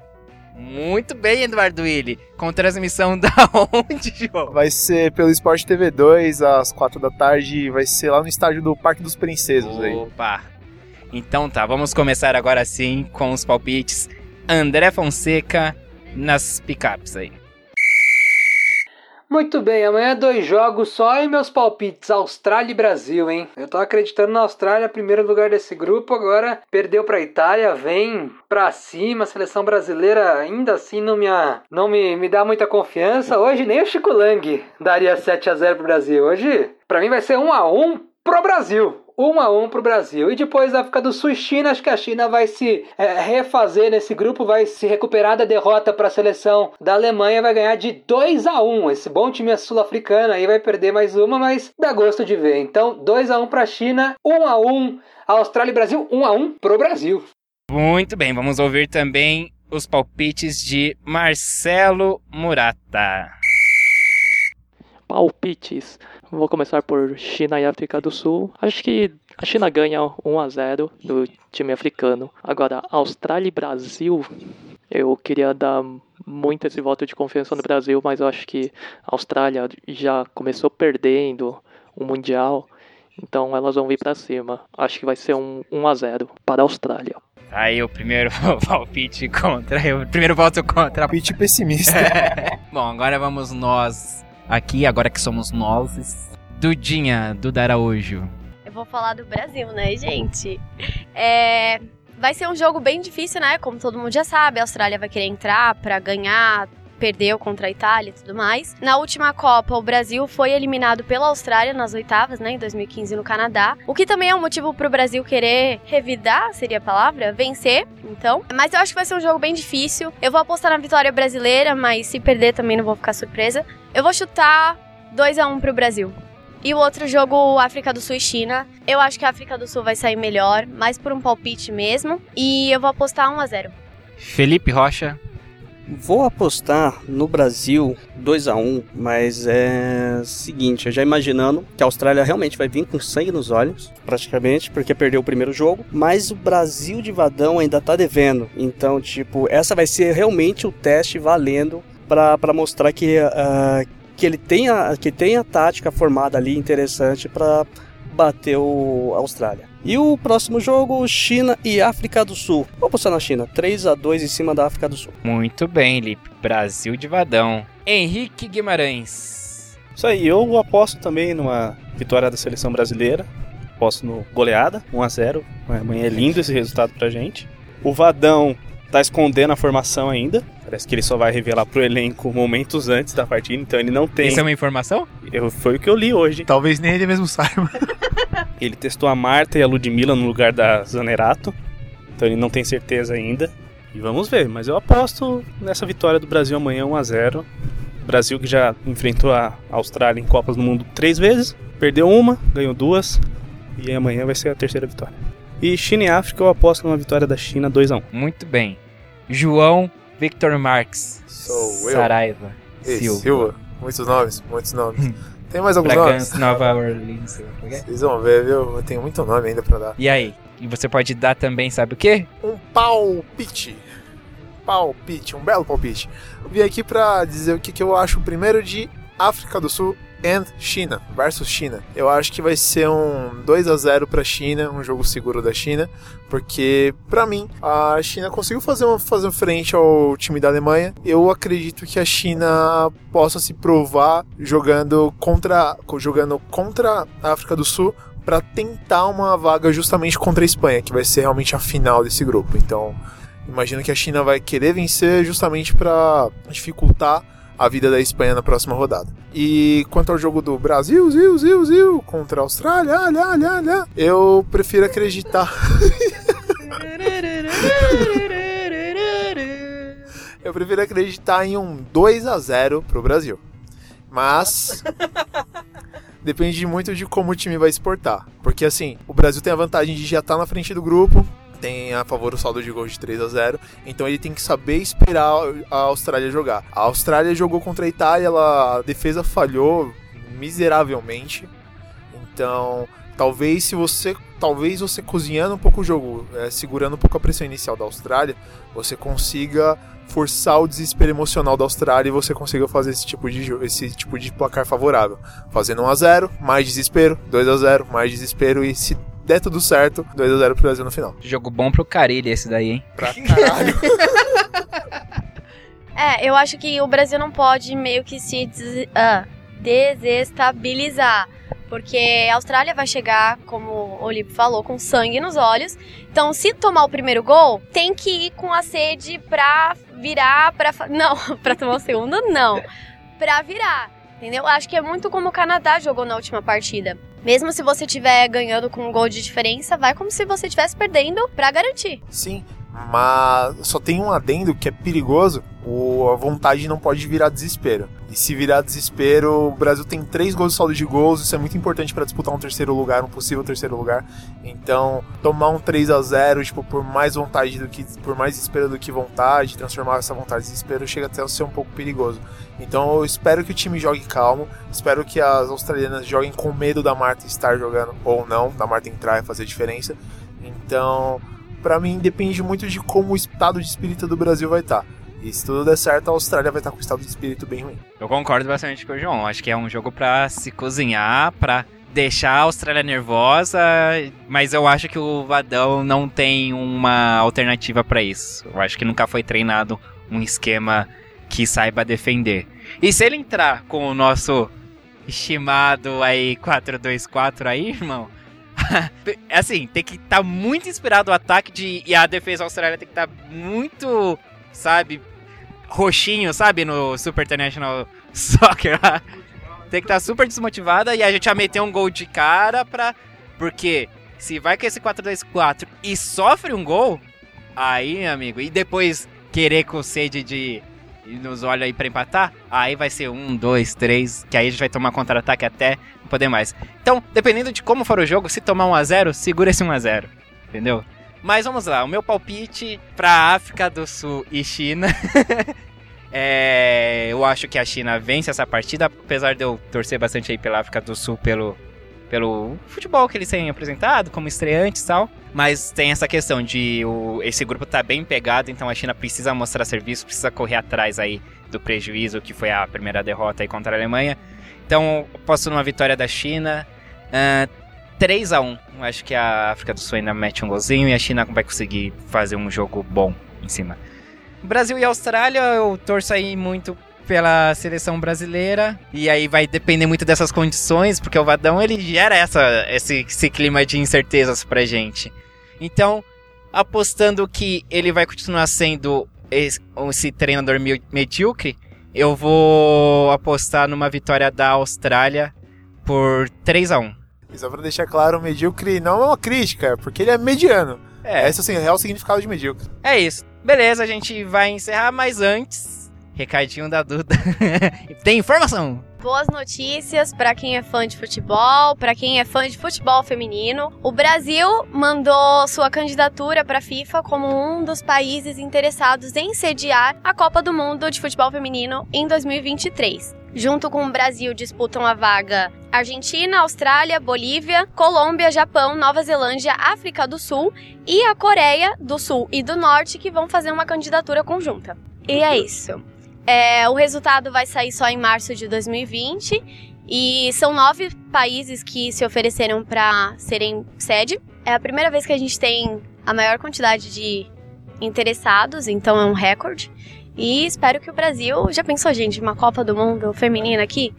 Speaker 2: Muito bem, Eduardo Willi. Com transmissão da onde, João?
Speaker 6: Vai ser pelo Sport TV 2 às 4 da tarde e vai ser lá no estádio do Parque dos Princesos aí.
Speaker 2: Então tá, vamos começar agora sim com os palpites. André Fonseca nas picapes aí.
Speaker 7: Muito bem, amanhã dois jogos só e meus palpites Austrália e Brasil, hein? Eu tô acreditando na Austrália, primeiro lugar desse grupo, agora perdeu pra Itália, vem pra cima, a seleção brasileira ainda assim não me, não me, me dá muita confiança. Hoje nem o Chico Lang daria 7 a 0 pro Brasil. Hoje, pra mim vai ser 1 a 1 pro Brasil. 1 a 1 pro Brasil. E depois da África do Sul e China, acho que a China vai se é, refazer nesse grupo, vai se recuperar da derrota para a seleção da Alemanha, vai ganhar de 2 a 1. Esse bom time sul-africano aí vai perder mais uma, mas dá gosto de ver. Então, 2 a 1 para a China, 1 a 1 Austrália e Brasil, 1 a 1 pro Brasil.
Speaker 2: Muito bem, vamos ouvir também os palpites de Marcelo Murata.
Speaker 8: Palpites. Vou começar por China e África do Sul. Acho que a China ganha 1 a 0 do time africano. Agora, Austrália e Brasil, eu queria dar muito esse voto de confiança no Brasil, mas eu acho que a Austrália já começou perdendo o Mundial, então elas vão vir para cima. Acho que vai ser um 1 a 0 para a Austrália.
Speaker 2: Aí o primeiro palpite contra, o primeiro voto contra.
Speaker 6: Palpite pessimista.
Speaker 2: Bom, agora vamos nós aqui, agora que somos nós. Dudinha, Duda Araújo.
Speaker 3: Eu vou falar do Brasil, né, gente? É, vai ser um jogo bem difícil, né? Como todo mundo já sabe, a Austrália vai querer entrar pra ganhar, perdeu contra a Itália e tudo mais. Na última Copa, o Brasil foi eliminado pela Austrália nas oitavas, né, em 2015 no Canadá. O que também é um motivo pro Brasil querer revidar, seria a palavra, vencer. então. Mas eu acho que vai ser um jogo bem difícil. Eu vou apostar na vitória brasileira, mas se perder também não vou ficar surpresa. Eu vou chutar 2 a 1 pro Brasil. E o outro jogo, África do Sul e China. Eu acho que a África do Sul vai sair melhor, mais por um palpite mesmo. E eu vou apostar 1 a 0
Speaker 2: Felipe Rocha.
Speaker 5: Vou apostar no Brasil 2 a 1 mas é seguinte, já imaginando que a Austrália realmente vai vir com sangue nos olhos, praticamente, porque perdeu o primeiro jogo, mas o Brasil de Vadão ainda tá devendo. Então, tipo, essa vai ser realmente o teste valendo para mostrar que, uh, que ele tem a, que tem a tática formada ali interessante para bater o Austrália. E o próximo jogo, China e África do Sul. Vou apostar na China, 3 a 2 em cima da África do Sul.
Speaker 2: Muito bem, Lipe. Brasil de Vadão. Henrique Guimarães.
Speaker 4: Isso aí, eu aposto também numa vitória da seleção brasileira. Aposto no goleada, 1 a 0 Amanhã é lindo esse resultado pra gente. O Vadão tá escondendo a formação ainda. Parece que ele só vai revelar pro elenco momentos antes da partida, então ele não tem.
Speaker 2: Isso é uma informação?
Speaker 4: Eu, foi o que eu li hoje.
Speaker 6: Talvez nem ele mesmo saiba.
Speaker 4: ele testou a Marta e a Ludmilla no lugar da Zanerato, então ele não tem certeza ainda. E vamos ver, mas eu aposto nessa vitória do Brasil amanhã 1 a 0 Brasil que já enfrentou a Austrália em Copas do Mundo três vezes, perdeu uma, ganhou duas, e amanhã vai ser a terceira vitória. E China e África eu aposto numa vitória da China 2 a 1
Speaker 2: Muito bem. João Victor Marx.
Speaker 6: Sou eu.
Speaker 2: Saraiva.
Speaker 6: Ei,
Speaker 2: Silva.
Speaker 6: Silva. Muitos nomes, muitos nomes.
Speaker 2: Hum.
Speaker 6: Tem mais alguns
Speaker 2: Bragança,
Speaker 6: nomes?
Speaker 2: Nova Orleans. sei lá como é é.
Speaker 6: Vocês vão ver, viu? Eu tenho muito nome ainda pra dar.
Speaker 2: E aí? E você pode dar também, sabe o quê?
Speaker 6: Um palpite. Palpite, um belo palpite. Eu vim aqui pra dizer o que, que eu acho primeiro de África do Sul and China versus China. Eu acho que vai ser um 2 a 0 para China, um jogo seguro da China, porque para mim a China conseguiu fazer uma fazer frente ao time da Alemanha. Eu acredito que a China possa se provar jogando contra jogando contra a África do Sul para tentar uma vaga justamente contra a Espanha, que vai ser realmente a final desse grupo. Então, imagino que a China vai querer vencer justamente para dificultar a vida da Espanha na próxima rodada. E quanto ao jogo do Brasil, Zil, Zil, Zil, contra a Austrália, alha, alha, alha, eu prefiro acreditar. eu prefiro acreditar em um 2 a 0 pro Brasil. Mas depende muito de como o time vai exportar. Porque assim, o Brasil tem a vantagem de já estar na frente do grupo, tem a favor o saldo de gols de 3 a 0 então ele tem que saber esperar a Austrália jogar. A Austrália jogou contra a Itália, ela, a defesa falhou miseravelmente. Então, talvez se você, talvez você cozinhando um pouco o jogo, é, segurando um pouco a pressão inicial da Austrália, você consiga forçar o desespero emocional da Austrália e você consiga fazer esse tipo de esse tipo de placar favorável, fazendo 1 a 0, mais desespero, 2 a 0, mais desespero e se der tudo certo, 2 a 0 pro Brasil no final.
Speaker 2: Jogo bom pro Carilli esse daí, hein?
Speaker 6: Pra caralho.
Speaker 3: É, eu acho que o Brasil não pode meio que se des- ah, desestabilizar. Porque a Austrália vai chegar, como o Olipe falou, com sangue nos olhos. Então, se tomar o primeiro gol, tem que ir com a sede pra virar, pra. Não, pra tomar o segundo, não. Pra virar. Entendeu? Acho que é muito como o Canadá jogou na última partida. Mesmo se você estiver ganhando com um gol de diferença, vai como se você estivesse perdendo pra garantir.
Speaker 6: Sim, mas só tem um adendo que é perigoso. O, a vontade não pode virar desespero. E se virar desespero, o Brasil tem três gols saldo de gols. Isso é muito importante para disputar um terceiro lugar, um possível terceiro lugar. Então, tomar um 3 a 0 tipo, por mais vontade do que por mais desespero do que vontade, transformar essa vontade em desespero chega até a ser um pouco perigoso. Então, eu espero que o time jogue calmo. Espero que as australianas joguem com medo da Marta estar jogando ou não, da Marta entrar e fazer diferença. Então, Pra mim depende muito de como o estado de espírito do Brasil vai estar. E se tudo der certo, a Austrália vai estar com um estado de espírito bem ruim.
Speaker 2: Eu concordo bastante com o João. Acho que é um jogo pra se cozinhar, pra deixar a Austrália nervosa, mas eu acho que o Vadão não tem uma alternativa pra isso. Eu acho que nunca foi treinado um esquema que saiba defender. E se ele entrar com o nosso estimado aí 4-2-4 aí, irmão, assim, tem que estar muito inspirado o ataque de, e a defesa australiana tem que estar muito, sabe, roxinho, sabe, no Super International Soccer. lá. tem que estar super desmotivada e a gente já meter um gol de cara pra. Porque se vai com esse 4-2-4 e sofre um gol, Aí, amigo, e depois querer com sede de e nos olha aí pra empatar, aí vai ser um, dois, três, que aí a gente vai tomar contra-ataque até não poder mais. Então, dependendo de como for o jogo, se tomar 1 a 0 segura esse 1 a 0 entendeu? Mas vamos lá, o meu palpite pra África do Sul e China. é, eu acho que a China vence essa partida, apesar de eu torcer bastante aí pela África do Sul pelo, pelo futebol que eles têm apresentado, como estreantes e tal. Mas tem essa questão de o, esse grupo tá bem pegado, então a China precisa mostrar serviço, precisa correr atrás aí do prejuízo que foi a primeira derrota aí contra a Alemanha. Então, posso numa vitória da China. Uh, 3 a 1 Acho que a África do Sul ainda mete um golzinho e a China vai conseguir fazer um jogo bom em cima. Brasil e Austrália, eu torço aí muito pela seleção brasileira. E aí vai depender muito dessas condições, porque o Vadão ele gera essa, esse, esse clima de incertezas pra gente. Então, apostando que ele vai continuar sendo esse, esse treinador medíocre, eu vou apostar numa vitória da Austrália por 3 a 1
Speaker 6: e só pra deixar claro, o medíocre não é uma crítica, porque ele é mediano.
Speaker 2: É.
Speaker 6: Esse assim, é o real significado de medíocre.
Speaker 2: É isso. Beleza, a gente vai encerrar, mas antes, recadinho da Duda. Tem informação!
Speaker 3: Boas notícias para quem é fã de futebol, para quem é fã de futebol feminino. O Brasil mandou sua candidatura para a FIFA como um dos países interessados em sediar a Copa do Mundo de Futebol Feminino em 2023. Junto com o Brasil disputam a vaga Argentina, Austrália, Bolívia, Colômbia, Japão, Nova Zelândia, África do Sul e a Coreia do Sul e do Norte que vão fazer uma candidatura conjunta. E é isso. É, o resultado vai sair só em março de 2020 e são nove países que se ofereceram para serem sede. É a primeira vez que a gente tem a maior quantidade de interessados, então é um recorde. E espero que o Brasil. Já pensou, gente, uma Copa do Mundo feminina aqui?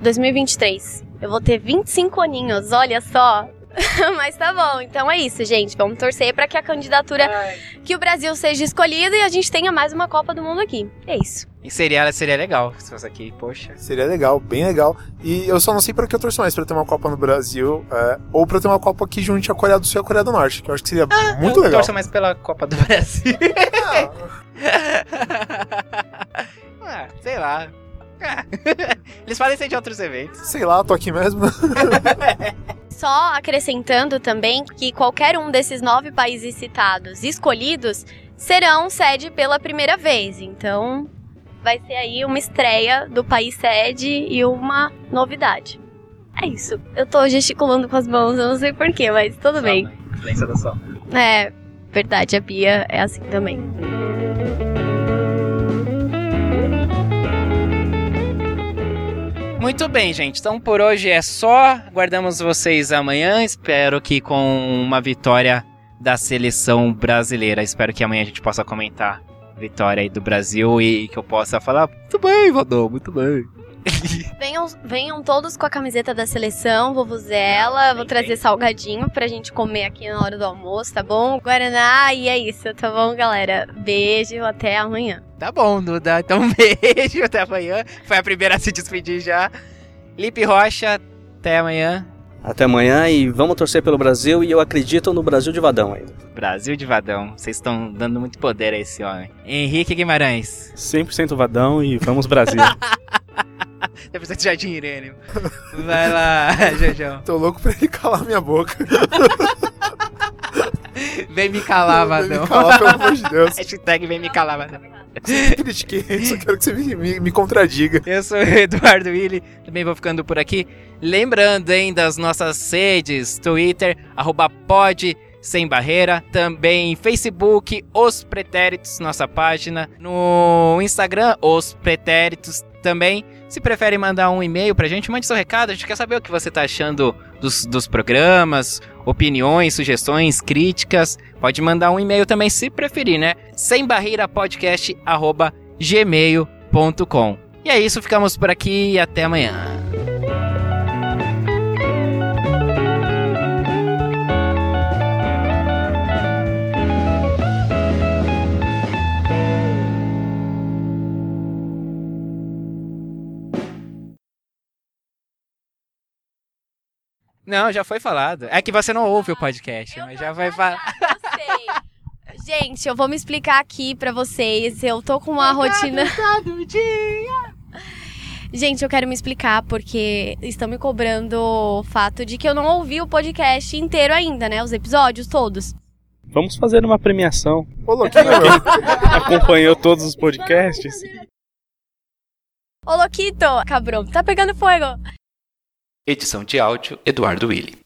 Speaker 3: 2023. Eu vou ter 25 aninhos, olha só. Mas tá bom, então é isso, gente. Vamos torcer para que a candidatura, Ai. que o Brasil seja escolhido e a gente tenha mais uma Copa do Mundo aqui. É isso.
Speaker 2: E seria, seria legal se fosse aqui, poxa.
Speaker 6: Seria legal, bem legal. E eu só não sei para que eu torço mais, pra ter uma Copa no Brasil é, ou pra ter uma Copa que junte a Coreia do Sul e a Coreia do Norte, que eu acho que seria ah, muito eu legal. Eu
Speaker 2: torço mais pela Copa do Brasil. Ah. ah, sei lá. Eles podem ser de outros eventos.
Speaker 6: Sei lá, tô aqui mesmo.
Speaker 3: Só acrescentando também que qualquer um desses nove países citados escolhidos serão sede pela primeira vez. Então, vai ser aí uma estreia do país sede e uma novidade. É isso. Eu tô gesticulando com as mãos, eu não sei porquê, mas tudo Só, bem.
Speaker 2: Influência da sol.
Speaker 3: É, verdade, a Bia é assim também.
Speaker 2: Muito bem, gente. Então por hoje é só. Guardamos vocês amanhã. Espero que com uma vitória da seleção brasileira. Espero que amanhã a gente possa comentar vitória aí do Brasil e que eu possa falar muito bem, Vadão, muito bem.
Speaker 3: venham, venham todos com a camiseta da seleção, vovuzela. Vou trazer salgadinho pra gente comer aqui na hora do almoço, tá bom? Guaraná, e é isso, tá bom, galera? Beijo, até amanhã.
Speaker 2: Tá bom, Duda. Então, beijo, até amanhã. Foi a primeira a se despedir já. Lipe Rocha, até amanhã.
Speaker 5: Até amanhã e vamos torcer pelo Brasil e eu acredito no Brasil de Vadão ainda.
Speaker 2: Brasil de Vadão. Vocês estão dando muito poder a esse homem. Henrique Guimarães.
Speaker 4: 100% Vadão e vamos Brasil.
Speaker 2: Deve ser de Jardim Irene. Vai lá, Jajão.
Speaker 6: Tô louco pra ele calar minha boca.
Speaker 2: Vem me calar, Vadão. Vem
Speaker 6: me calar, pelo amor de Deus.
Speaker 2: Hashtag vem me calar, Vadão.
Speaker 6: Sempre critiquei, só quero que você me, me, me contradiga.
Speaker 2: Eu sou o Eduardo Willi, também vou ficando por aqui. Lembrando, hein, das nossas redes, Twitter, arroba pod, sem barreira, também Facebook, Os Pretéritos, nossa página, no Instagram, Os Pretéritos também. Se prefere mandar um e-mail pra gente, mande seu recado. A gente quer saber o que você tá achando dos, dos programas, opiniões, sugestões, críticas. Pode mandar um e-mail também, se preferir, né? Sem barreira podcast, gmail.com. E é isso, ficamos por aqui e até amanhã. Não, já foi falado. É que você não ouve o podcast, mas já vai falar.
Speaker 3: Eu sei. Gente, eu vou me explicar aqui pra vocês. Eu tô com uma rotina. Gente, eu quero me explicar porque estão me cobrando o fato de que eu não ouvi o podcast inteiro ainda, né? Os episódios todos.
Speaker 4: Vamos fazer uma premiação.
Speaker 6: Ô, louquinho.
Speaker 4: Acompanhou todos os podcasts?
Speaker 3: Ô, Loquito, cabrão, tá pegando fogo.
Speaker 1: Edição de áudio, Eduardo Willi.